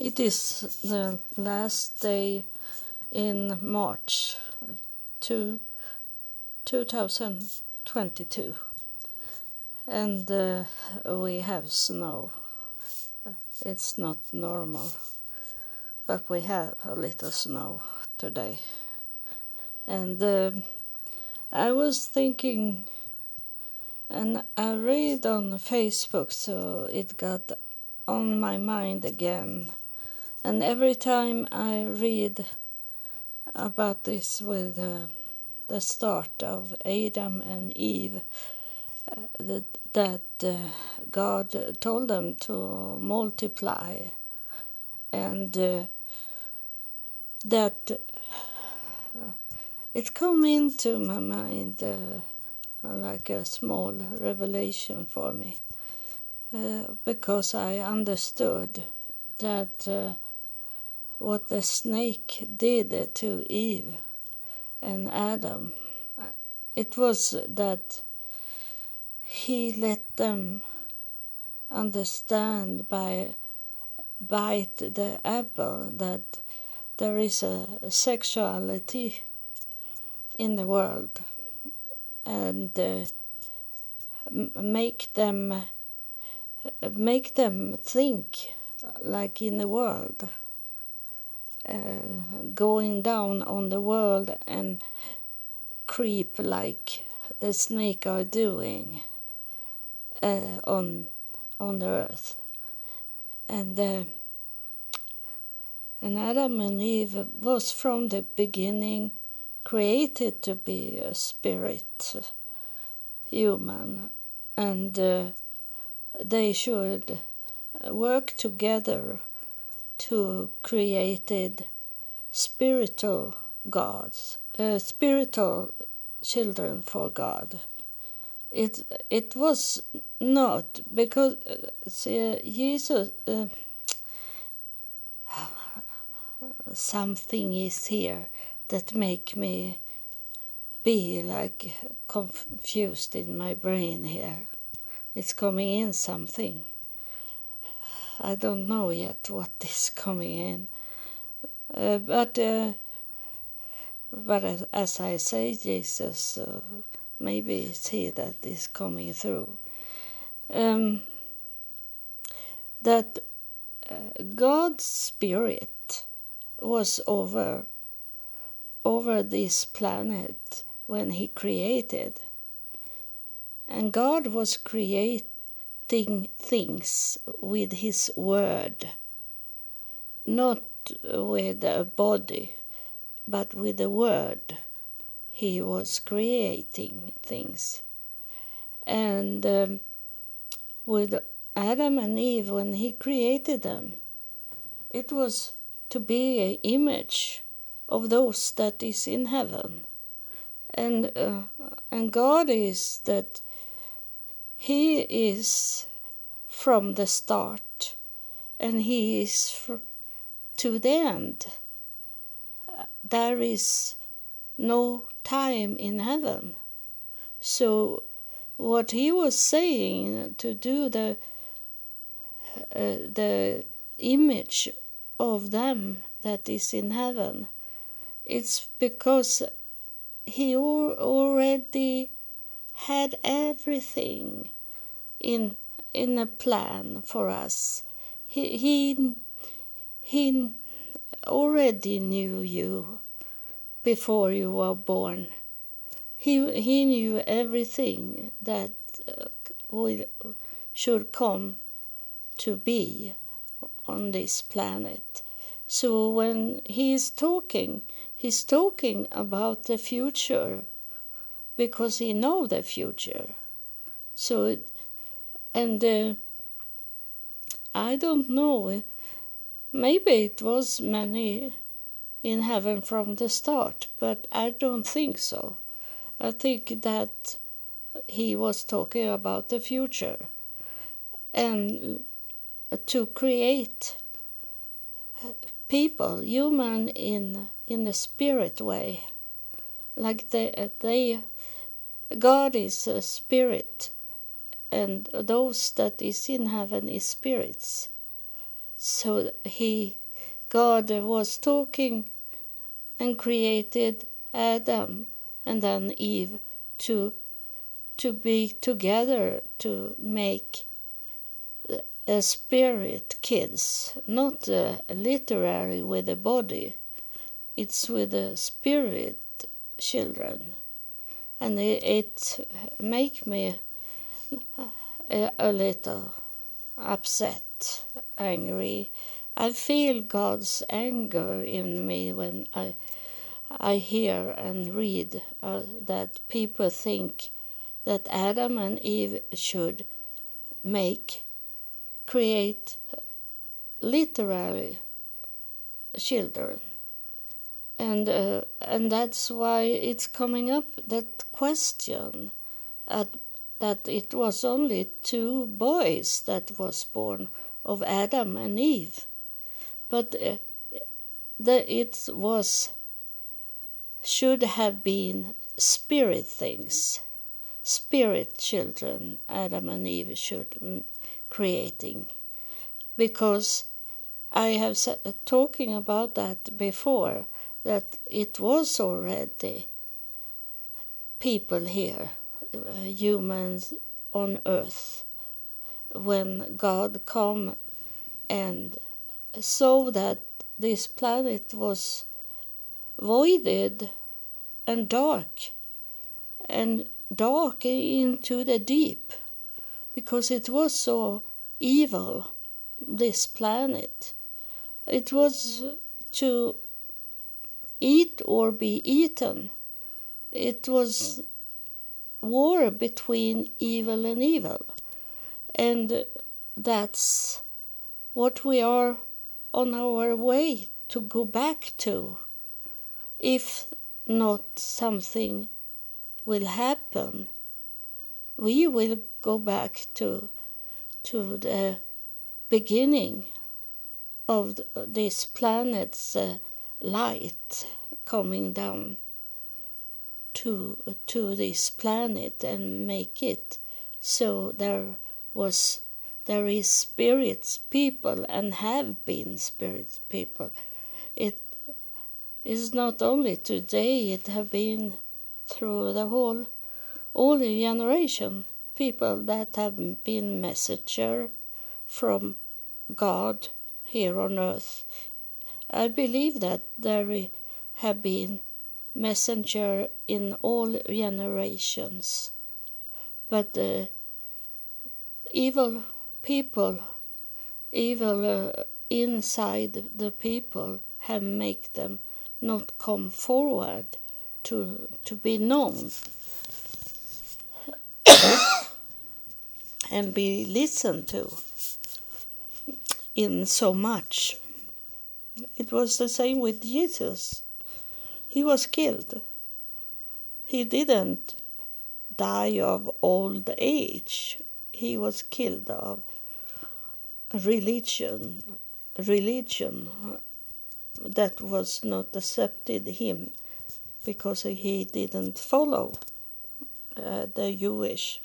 It is the last day in March two, 2022 and uh, we have snow. It's not normal, but we have a little snow today. And uh, I was thinking, and I read on Facebook, so it got on my mind again and every time I read about this with uh, the start of Adam and Eve, uh, that, that uh, God told them to multiply, and uh, that uh, it come into my mind uh, like a small revelation for me, because I understood that what the snake did to Eve and Adam. It was that he let them understand by bite the apple that there is a sexuality in the world and uh, make them make them think like in the world going down on the world and creep like the snake are doing uh, on on the earth. And uh, and Adam and Eve was from the beginning created to be a spirit human. And uh, they should work together to created spiritual gods, uh, spiritual children for God. It it was not because uh, Jesus. Uh, something is here that make me be like confused in my brain here. It's coming in something. I don't know yet what is coming in. Uh, but uh, but as, as, I say, Jesus, uh, maybe it's He that is coming through. Um, that uh, God's Spirit was over over this planet when He created, and God was things with his word, not with a body, but with a word. He was creating things. And um, with Adam and Eve, when he created them, it was to be an image of those that is in heaven. And, uh, and God is that he is from the start and He is fr- to the end. There is no time in heaven. So, what he was saying to do the uh, the image of them that is in heaven, it's because he already had everything in in a plan for us. He he he already knew you before you were born. He he knew everything that uh, will, should come to be on this planet. So when he is talking, he's talking about the future because he know the future. So, and uh, I don't know. Maybe it was many in heaven from the start, but I don't think so. I think that he was talking about the future and to create people, human in in the spirit way, like they they God is a spirit, and those that is in heaven is spirits. so he, God was talking and created Adam and then Eve to to be together to make a spirit kids, not uh, literary with a body. It's with a spirit children, and it, make me a, a little upset, angry. I feel God's anger in me when I I hear and read uh, that people think that Adam and Eve should make, create literary children. And, uh, and that's why it's coming up that question at, that it was only two boys that was born of Adam and Eve. But uh, the, it was should have been spirit things, spirit children Adam and Eve should creating, because I have said, talking about that before that it was already people here, uh, humans on earth, when God come and saw that this planet was voided and dark and dark into the deep because it was so evil this planet. It was to eat or be eaten. It was war between evil and evil. And that's what we are on our way to go back to if not something will happen, we will go back to to the beginning of this planet's uh, light coming down to to this planet and make it. So there was there is spirits people and have been spirits people. It is not only today, it have been through the whole, all the generation, people that have been messenger from God here on earth. I believe that there have been messenger in all generations, but uh, evil people, evil uh, inside the people, have make them not come forward to to be known and be listened to in so much. It was the same with Jesus. He was killed. He didn't die of old age. He was killed of religion, religion that was not accepted him because he didn't follow uh, the Jewish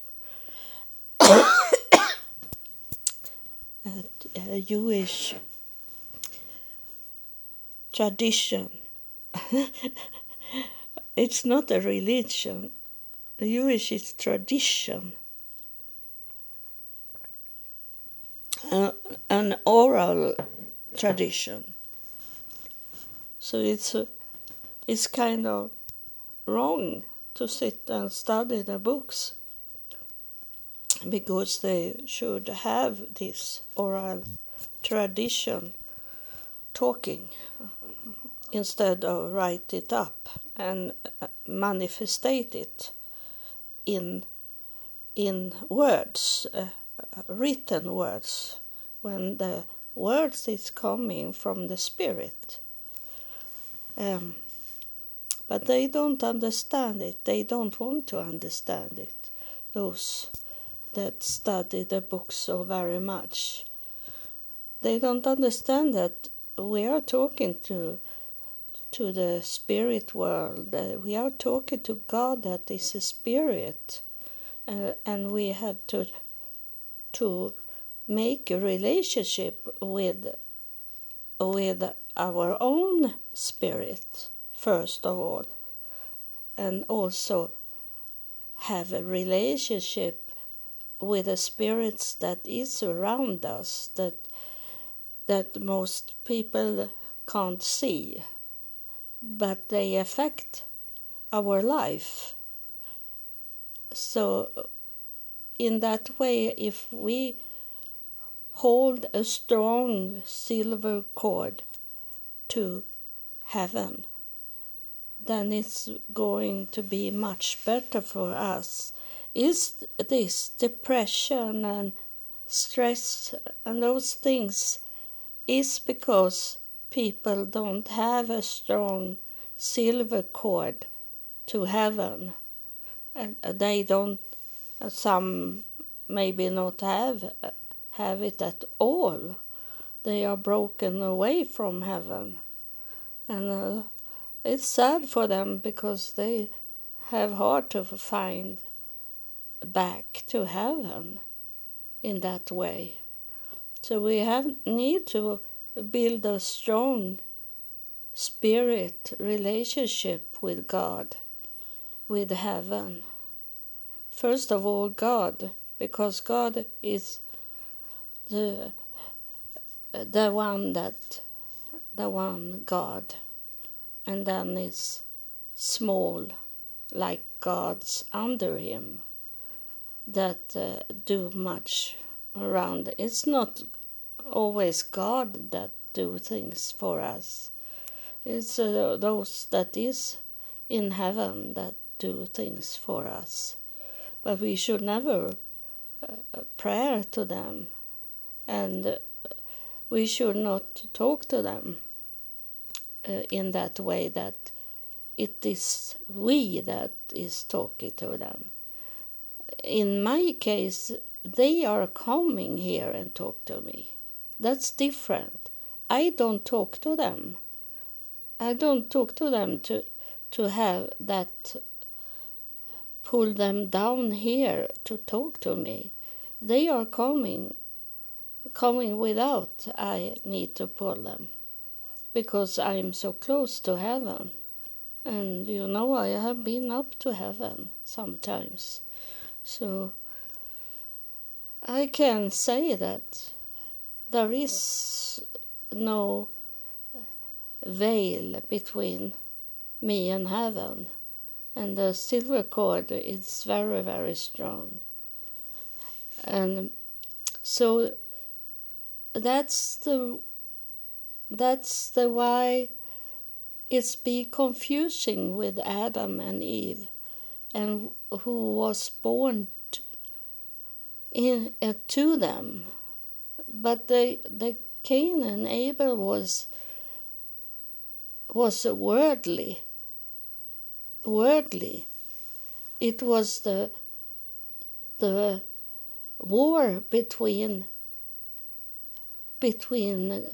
uh, Jewish tradition. it's not a religion. Jewish is tradition. Uh, an oral tradition. So it's uh, it's kind of wrong to sit and study the books because they should have this oral tradition talking instead of write it up and uh, manifestate it in in words uh, written words when the words is coming from the spirit um, but they don't understand it. They don't want to understand it. Those that study the books so very much. They don't understand that we are talking to to the spirit world. We are talking to God that is a spirit, uh, and we have to to make a relationship with with our own spirit, first of all, and also have a relationship with the spirits that is around us that that most people can't see but they affect our life so in that way if we hold a strong silver cord to heaven then it's going to be much better for us. Is this depression and stress and those things is because people don't have a strong silver cord to heaven. And uh, they don't uh, some maybe not have uh, have it at all. They are broken away from heaven. And uh, it's sad for them because they have hard to find back to heaven in that way. So we have need to build a strong spirit relationship with God, with heaven. First of all, God, because God is the the one that the one God and then is small like gods under him that uh, do much around it's not always god that do things for us it's uh, those that is in heaven that do things for us but we should never uh, pray to them and we should not talk to them uh, in that way that it is we that is talking to them. In my case, they are coming here and talk to me. That's different. I don't talk to them. I don't talk to them to to have that pull them down here to talk to me. They are coming coming without I need to pull them because I'm so close to heaven. And you know, I have been up to heaven sometimes. So I can say that there is no veil between me and heaven. And the silver cord is very, very strong. And so that's the that's the why it's be confusing with Adam and Eve, and who was born in uh, to them, but the the Cain and Abel was was worldly. Worldly, it was the the war between between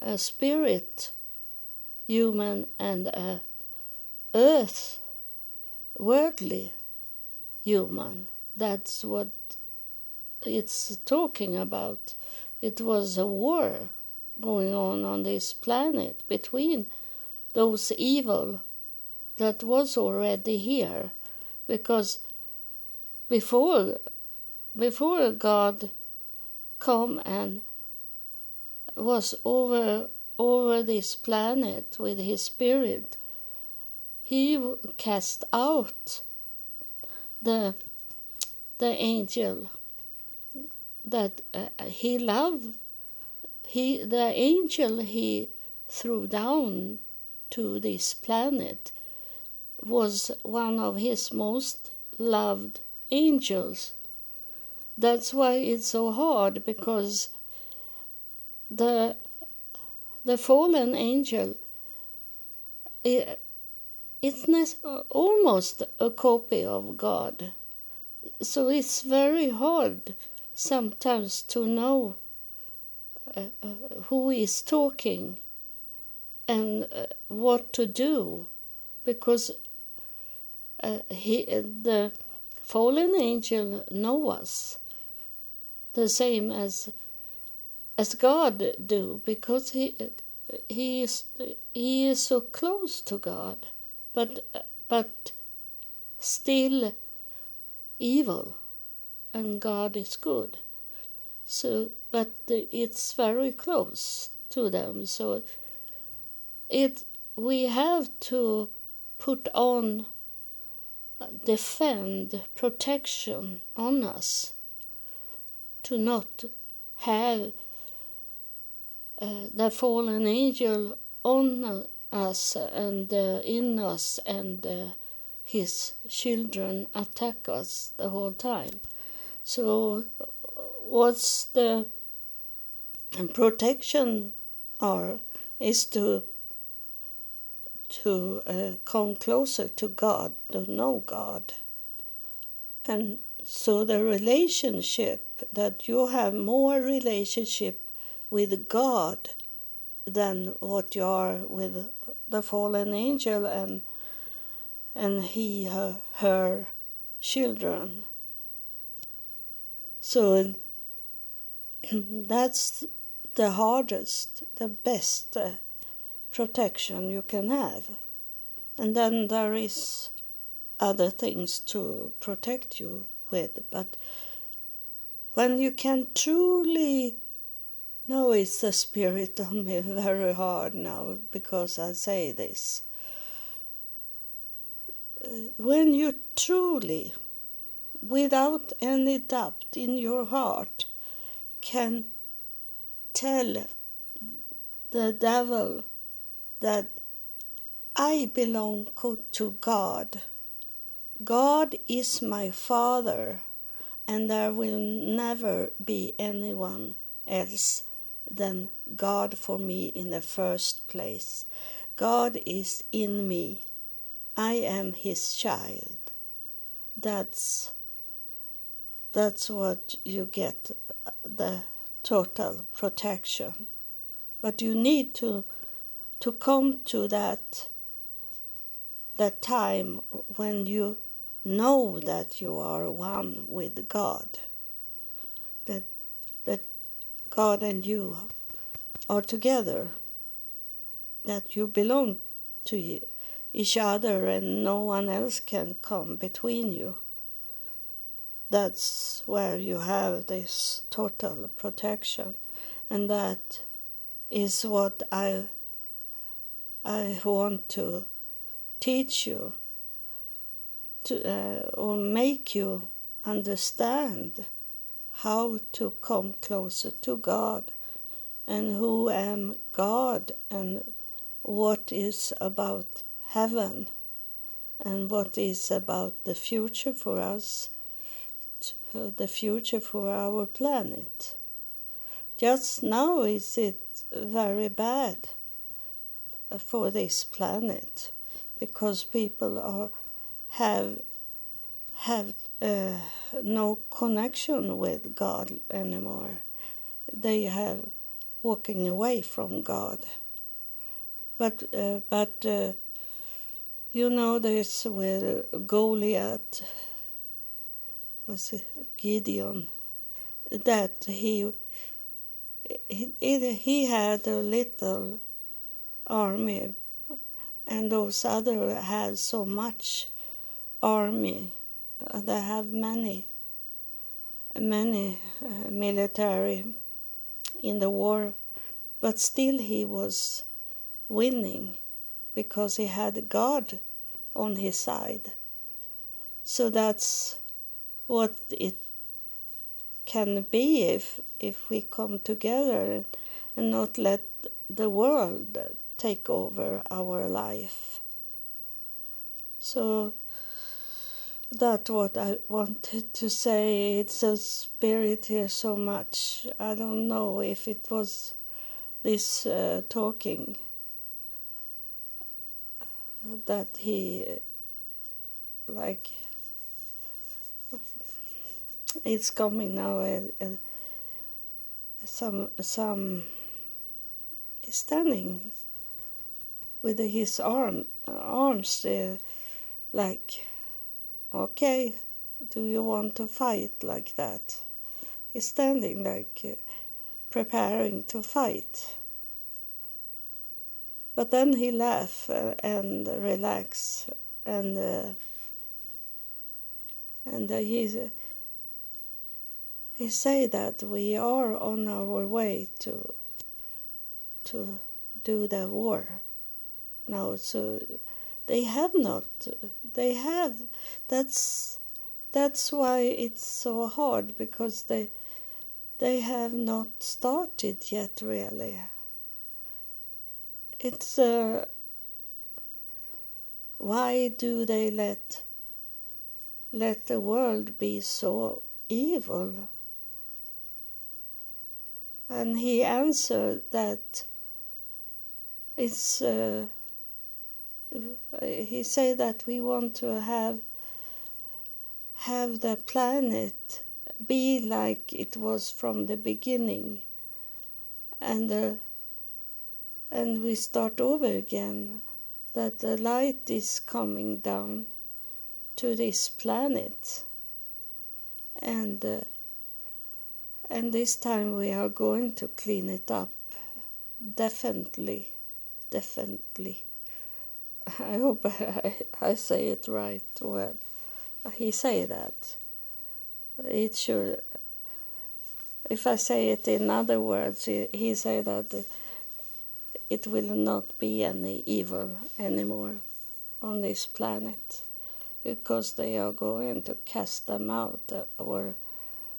a spirit human and a earth worldly human that's what it's talking about it was a war going on on this planet between those evil that was already here. Because before before god come and was over over this planet with his spirit he cast out the the angel that uh, he loved he the angel he threw down to this planet was one of his most loved angels that's why it's so hard because the the fallen angel it, it's almost a copy of God. So it's very hard sometimes to know uh, uh, who is talking and uh, what to do because uh, he, the fallen angel know us the same as as God do because he he is he is so close to God, but but still evil, and God is good. So, but it's very close to them. So, it we have to put on defend protection on us to not have uh, the fallen angel on us and uh, in us and uh, his children attack us the whole time. So, what's the protection are is to to uh, come closer to God, to know God, and so the relationship that you have more relationship with God than what you are with the fallen angel and and he her, her children. So that's the hardest, the best uh, protection you can have. And then there is other things to protect you with, but when you can truly know it's the spirit on me very hard now because I say this. Uh, when you truly, without any doubt in your heart, can tell the devil that I belong to God. God is my Father, and there will never be anyone else than God for me in the first place. God is in me. I am His child. That's that's what you get the total protection. But you need to to come to that that time when you know that you are one with God. That that God and you are together. That you belong to each other and no one else can come between you that's where you have this total protection. And that is what i i want to teach you to uh, or make you understand how to come closer to god and who am god and what is about heaven and what is about the future for us the future for our planet. Just now is it very bad for this planet because people are have have uh, no connection with God anymore. They have walking away from God. But uh, but uh, you know this with Goliath was Gideon, that he, he, had a little army and those other had so much army. Uh, they have many, many uh, military in the war, but still he was winning because he had God on his side. So that's what it can be if if we come together and not let the world take over our life. So that's what I wanted to say. It's a spirit here so much. I don't know if it was this uh, talking that he like it's coming now. Uh, uh, some some standing with his arm arms uh, like okay do you want to fight like that he's standing like preparing to fight. But then he laugh and relax and uh, and uh, he he say that we are on our way to to do the war now. So they have not. They have. That's that's why it's so hard because they they have not started yet really it's uh, why do they let let the world be so evil and he answered that it's uh, he said that we want to have have the planet be like it was from the beginning. And uh, and we start over again that the light is coming down to this planet. And uh, and this time we are going to clean it up. Definitely definitely. I hope i, I say it right word he say that. It should if i say it in other words he, he say that it will not be any evil anymore on this planet because they are going to cast them out uh, or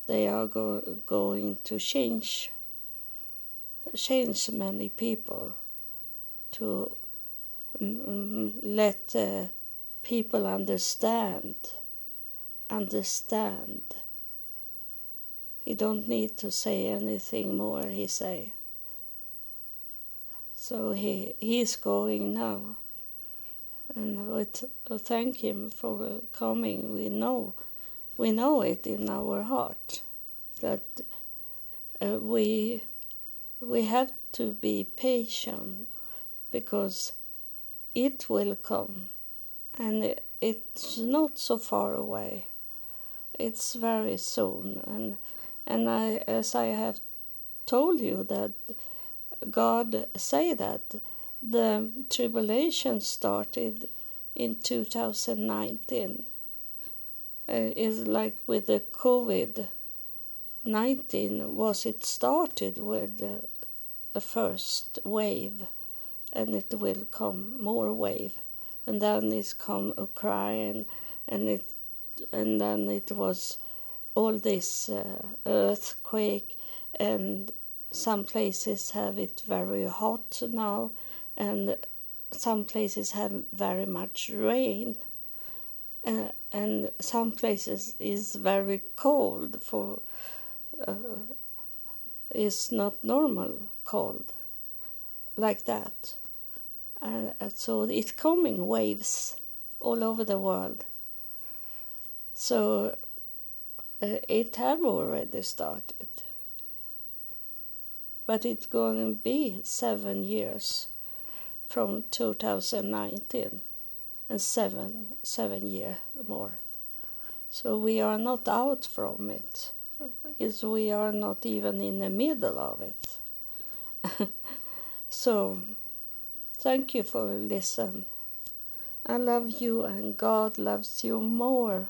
they are go, going to change change many people to um, let uh, people understand understand. He don't need to say anything more he say. So he he's going now. And we thank him for coming. We know we know it in our heart that uh, we we have to be patient because it will come and it's not so far away. It's very soon. And and I as I have told you that God say that the tribulation started in 2019 uh, is like with the COVID 19 was it started with the, the first wave and it will come more wave and then it's come Ukraine and it and then it was all this uh, earthquake and some places have it very hot now and some places have very much rain uh, and some places is very cold for uh, is not normal cold like that. And uh, so it's coming waves all over the world. So uh, it have already started. But it's going to be seven years from 2019 and seven seven year more. So we are not out from it. Is we are not even in the middle of it. So thank you for listening. I love you and god loves you more